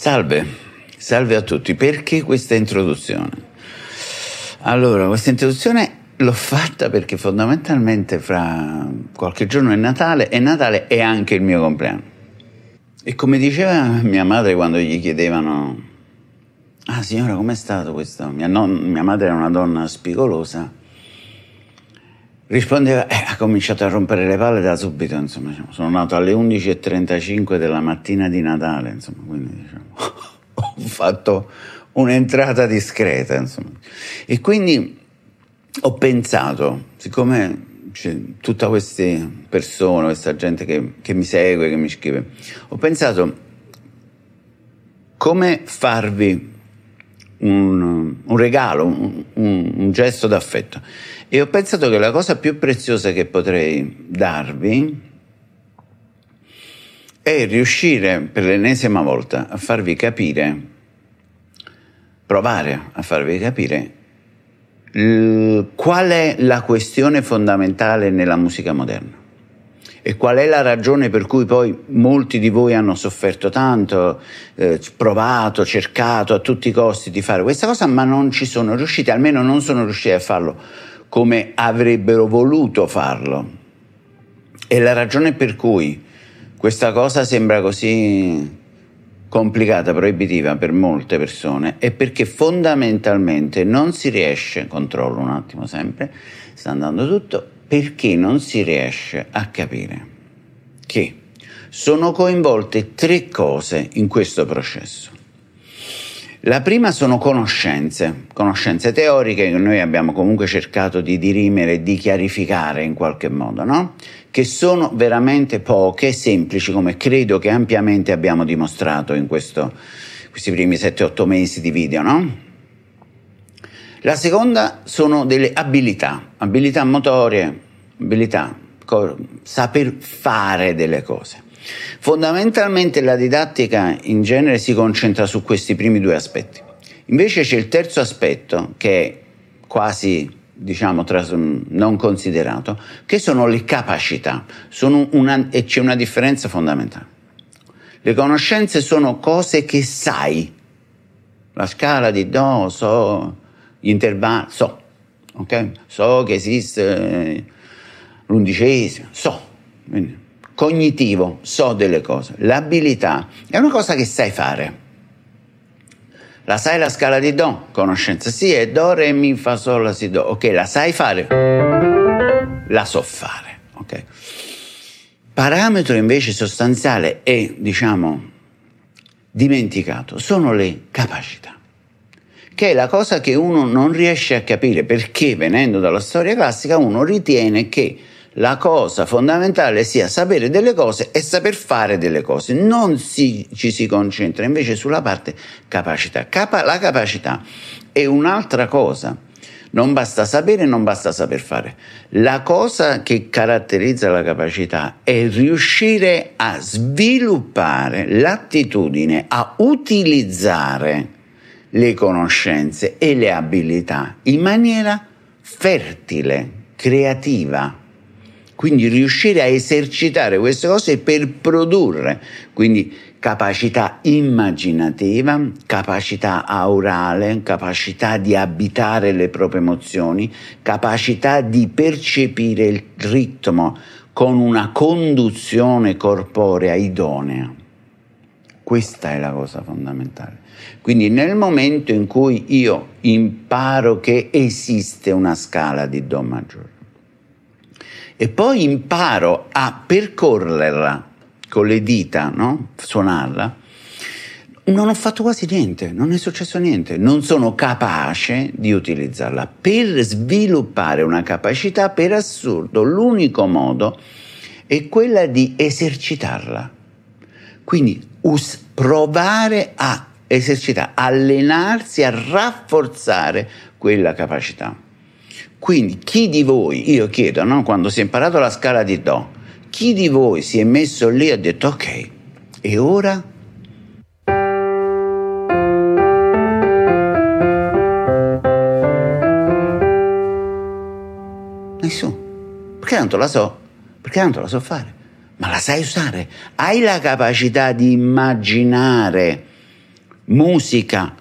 Salve, salve a tutti. Perché questa introduzione? Allora, questa introduzione l'ho fatta perché fondamentalmente fra qualche giorno è Natale e Natale è anche il mio compleanno. E come diceva mia madre quando gli chiedevano, ah signora com'è stato questo? Mia, non, mia madre era una donna spigolosa, rispondeva, eh, ha cominciato a rompere le palle da subito, insomma, diciamo, sono nato alle 11.35 della mattina di Natale, insomma, quindi diciamo, ho fatto un'entrata discreta, insomma. E quindi ho pensato, siccome c'è tutta queste persone, questa gente che, che mi segue, che mi scrive, ho pensato come farvi un, un regalo, un, un, un gesto d'affetto. E ho pensato che la cosa più preziosa che potrei darvi è riuscire per l'ennesima volta a farvi capire, provare a farvi capire qual è la questione fondamentale nella musica moderna e qual è la ragione per cui poi molti di voi hanno sofferto tanto, eh, provato, cercato a tutti i costi di fare questa cosa, ma non ci sono riusciti, almeno non sono riusciti a farlo come avrebbero voluto farlo. E la ragione per cui questa cosa sembra così complicata, proibitiva per molte persone è perché fondamentalmente non si riesce, controllo un attimo sempre, sta andando tutto, perché non si riesce a capire che sono coinvolte tre cose in questo processo. La prima sono conoscenze, conoscenze teoriche che noi abbiamo comunque cercato di dirimere e di chiarificare in qualche modo, no? che sono veramente poche, semplici, come credo che ampiamente abbiamo dimostrato in questo, questi primi 7-8 mesi di video. No? La seconda sono delle abilità, abilità motorie, abilità, saper fare delle cose. Fondamentalmente la didattica in genere si concentra su questi primi due aspetti. Invece c'è il terzo aspetto che è quasi diciamo tras- non considerato, che sono le capacità sono una, e c'è una differenza fondamentale. Le conoscenze sono cose che sai, la scala di do, so, gli intervalli, so, ok? So che esiste l'undicesimo, so. Cognitivo, so delle cose. L'abilità è una cosa che sai fare. La sai la scala di Do? Conoscenza. Sì, è Do, Re, Mi, Fa, Sol, La, Si, Do. Ok, la sai fare? La so fare. Ok. Parametro invece sostanziale e, diciamo, dimenticato sono le capacità che è la cosa che uno non riesce a capire perché venendo dalla storia classica uno ritiene che la cosa fondamentale sia sapere delle cose e saper fare delle cose, non si, ci si concentra invece sulla parte capacità. Capa, la capacità è un'altra cosa. Non basta sapere, non basta saper fare. La cosa che caratterizza la capacità è riuscire a sviluppare l'attitudine a utilizzare le conoscenze e le abilità in maniera fertile, creativa. Quindi riuscire a esercitare queste cose per produrre, quindi capacità immaginativa, capacità aurale, capacità di abitare le proprie emozioni, capacità di percepire il ritmo con una conduzione corporea idonea. Questa è la cosa fondamentale. Quindi nel momento in cui io imparo che esiste una scala di Do maggiore e poi imparo a percorrerla con le dita, no? suonarla, non ho fatto quasi niente, non è successo niente, non sono capace di utilizzarla. Per sviluppare una capacità, per assurdo, l'unico modo è quella di esercitarla. Quindi us- provare a esercitare, allenarsi a rafforzare quella capacità. Quindi chi di voi, io chiedo, no? quando si è imparato la scala di Do, chi di voi si è messo lì e ha detto ok, e ora? Nessuno. Perché tanto la so, perché tanto la so fare, ma la sai usare. Hai la capacità di immaginare musica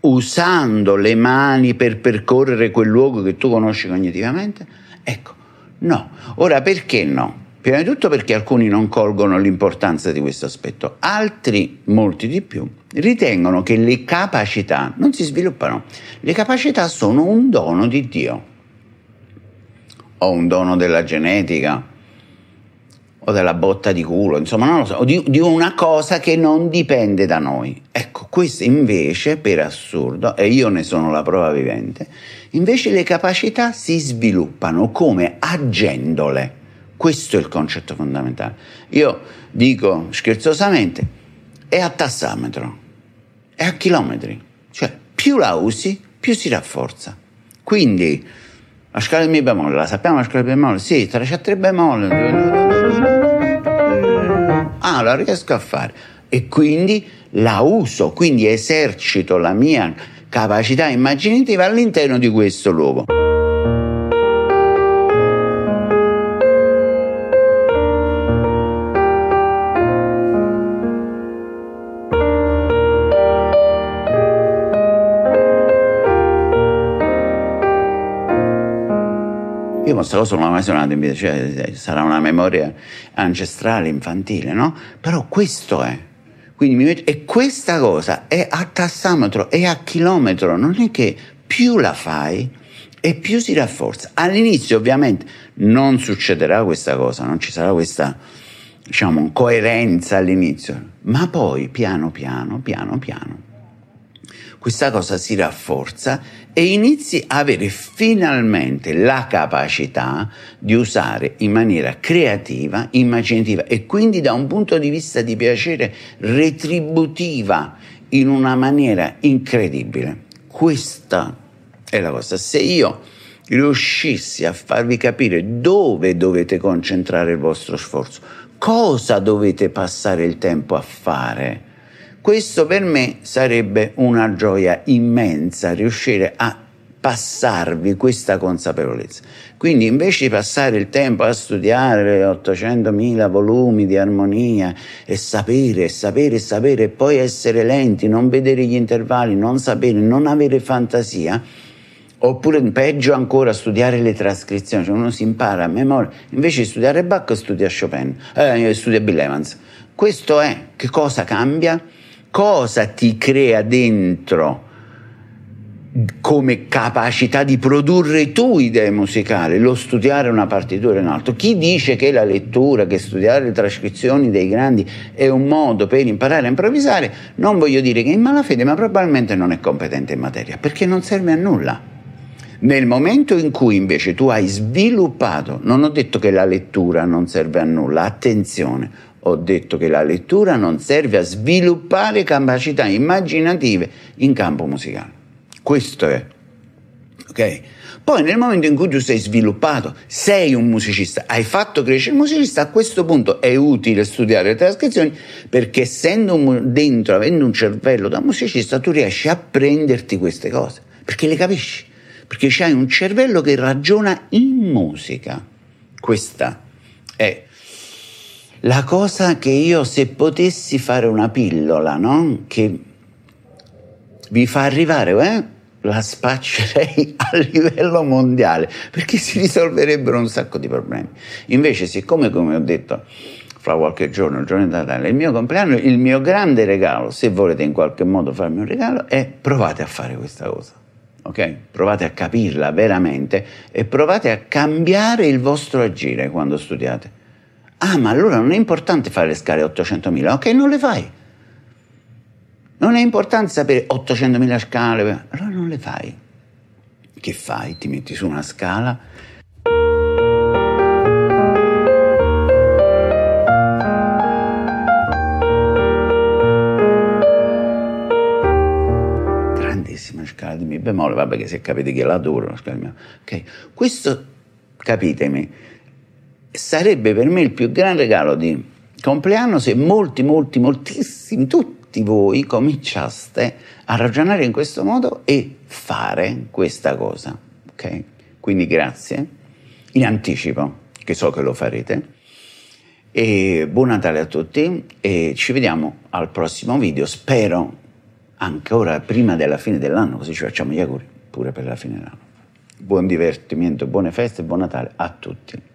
usando le mani per percorrere quel luogo che tu conosci cognitivamente? Ecco, no. Ora perché no? Prima di tutto perché alcuni non colgono l'importanza di questo aspetto, altri, molti di più, ritengono che le capacità non si sviluppano. Le capacità sono un dono di Dio, o un dono della genetica, o della botta di culo, insomma, non lo so, o di, di una cosa che non dipende da noi. Ecco, questo invece, per assurdo, e io ne sono la prova vivente, invece le capacità si sviluppano come agendole questo è il concetto fondamentale. Io dico scherzosamente, è a tassametro, è a chilometri, cioè più la usi, più si rafforza. Quindi la scala di mi bemolle, la sappiamo la scala di bemolle? Sì, 3 c'è 3 bemolle. Ah, la riesco a fare. E quindi la uso, quindi esercito la mia capacità immaginativa all'interno di questo luogo. Io questa cosa non l'ho mai suonato in vita, cioè sarà una memoria ancestrale, infantile, no? Però questo è. Quindi mi metto, e questa cosa è a tassametro, è a chilometro, non è che più la fai e più si rafforza. All'inizio ovviamente non succederà questa cosa, non ci sarà questa diciamo coerenza all'inizio, ma poi piano piano, piano piano questa cosa si rafforza e inizi a avere finalmente la capacità di usare in maniera creativa, immaginativa e quindi da un punto di vista di piacere retributiva in una maniera incredibile. Questa è la cosa. Se io riuscissi a farvi capire dove dovete concentrare il vostro sforzo, cosa dovete passare il tempo a fare, questo per me sarebbe una gioia immensa, riuscire a passarvi questa consapevolezza. Quindi invece di passare il tempo a studiare 800.000 volumi di armonia e sapere, sapere, sapere, e poi essere lenti, non vedere gli intervalli, non sapere, non avere fantasia, oppure peggio ancora studiare le trascrizioni, cioè uno si impara a memoria, invece di studiare Bach studia Chopin, eh, studia Bill Evans. Questo è che cosa cambia? Cosa ti crea dentro come capacità di produrre tu idee musicali, lo studiare una partitura in alto. Chi dice che la lettura, che studiare le trascrizioni dei grandi è un modo per imparare a improvvisare, non voglio dire che è in malafede, ma probabilmente non è competente in materia, perché non serve a nulla. Nel momento in cui invece tu hai sviluppato, non ho detto che la lettura non serve a nulla, attenzione, ho detto che la lettura non serve a sviluppare capacità immaginative in campo musicale. Questo è. Ok? Poi nel momento in cui tu sei sviluppato, sei un musicista, hai fatto crescere il musicista, a questo punto è utile studiare le trascrizioni perché essendo dentro, avendo un cervello da musicista, tu riesci a prenderti queste cose, perché le capisci, perché hai un cervello che ragiona in musica. Questa è la cosa che io se potessi fare una pillola, no? Che vi fa arrivare, eh? la spaccerei a livello mondiale perché si risolverebbero un sacco di problemi. Invece, siccome, come ho detto fra qualche giorno, il giorno di Natale, il mio compleanno, il mio grande regalo, se volete in qualche modo farmi un regalo, è provate a fare questa cosa. Ok? Provate a capirla veramente e provate a cambiare il vostro agire quando studiate. Ah, ma allora non è importante fare le scale 800.000, ok, non le fai. Non è importante sapere 800.000 scale, allora non le fai. Che fai? Ti metti su una scala. Grandissima scala di mi bemolle, vabbè che se capite che l'adoro, la scala di mi Ok, questo, capitemi, sarebbe per me il più grande regalo di compleanno se molti, molti, moltissimi, tutti voi cominciaste a ragionare in questo modo e fare questa cosa. Ok? Quindi grazie in anticipo, che so che lo farete. E buon Natale a tutti e ci vediamo al prossimo video. Spero ancora prima della fine dell'anno, così ci facciamo gli auguri pure per la fine dell'anno. Buon divertimento, buone feste e buon Natale a tutti.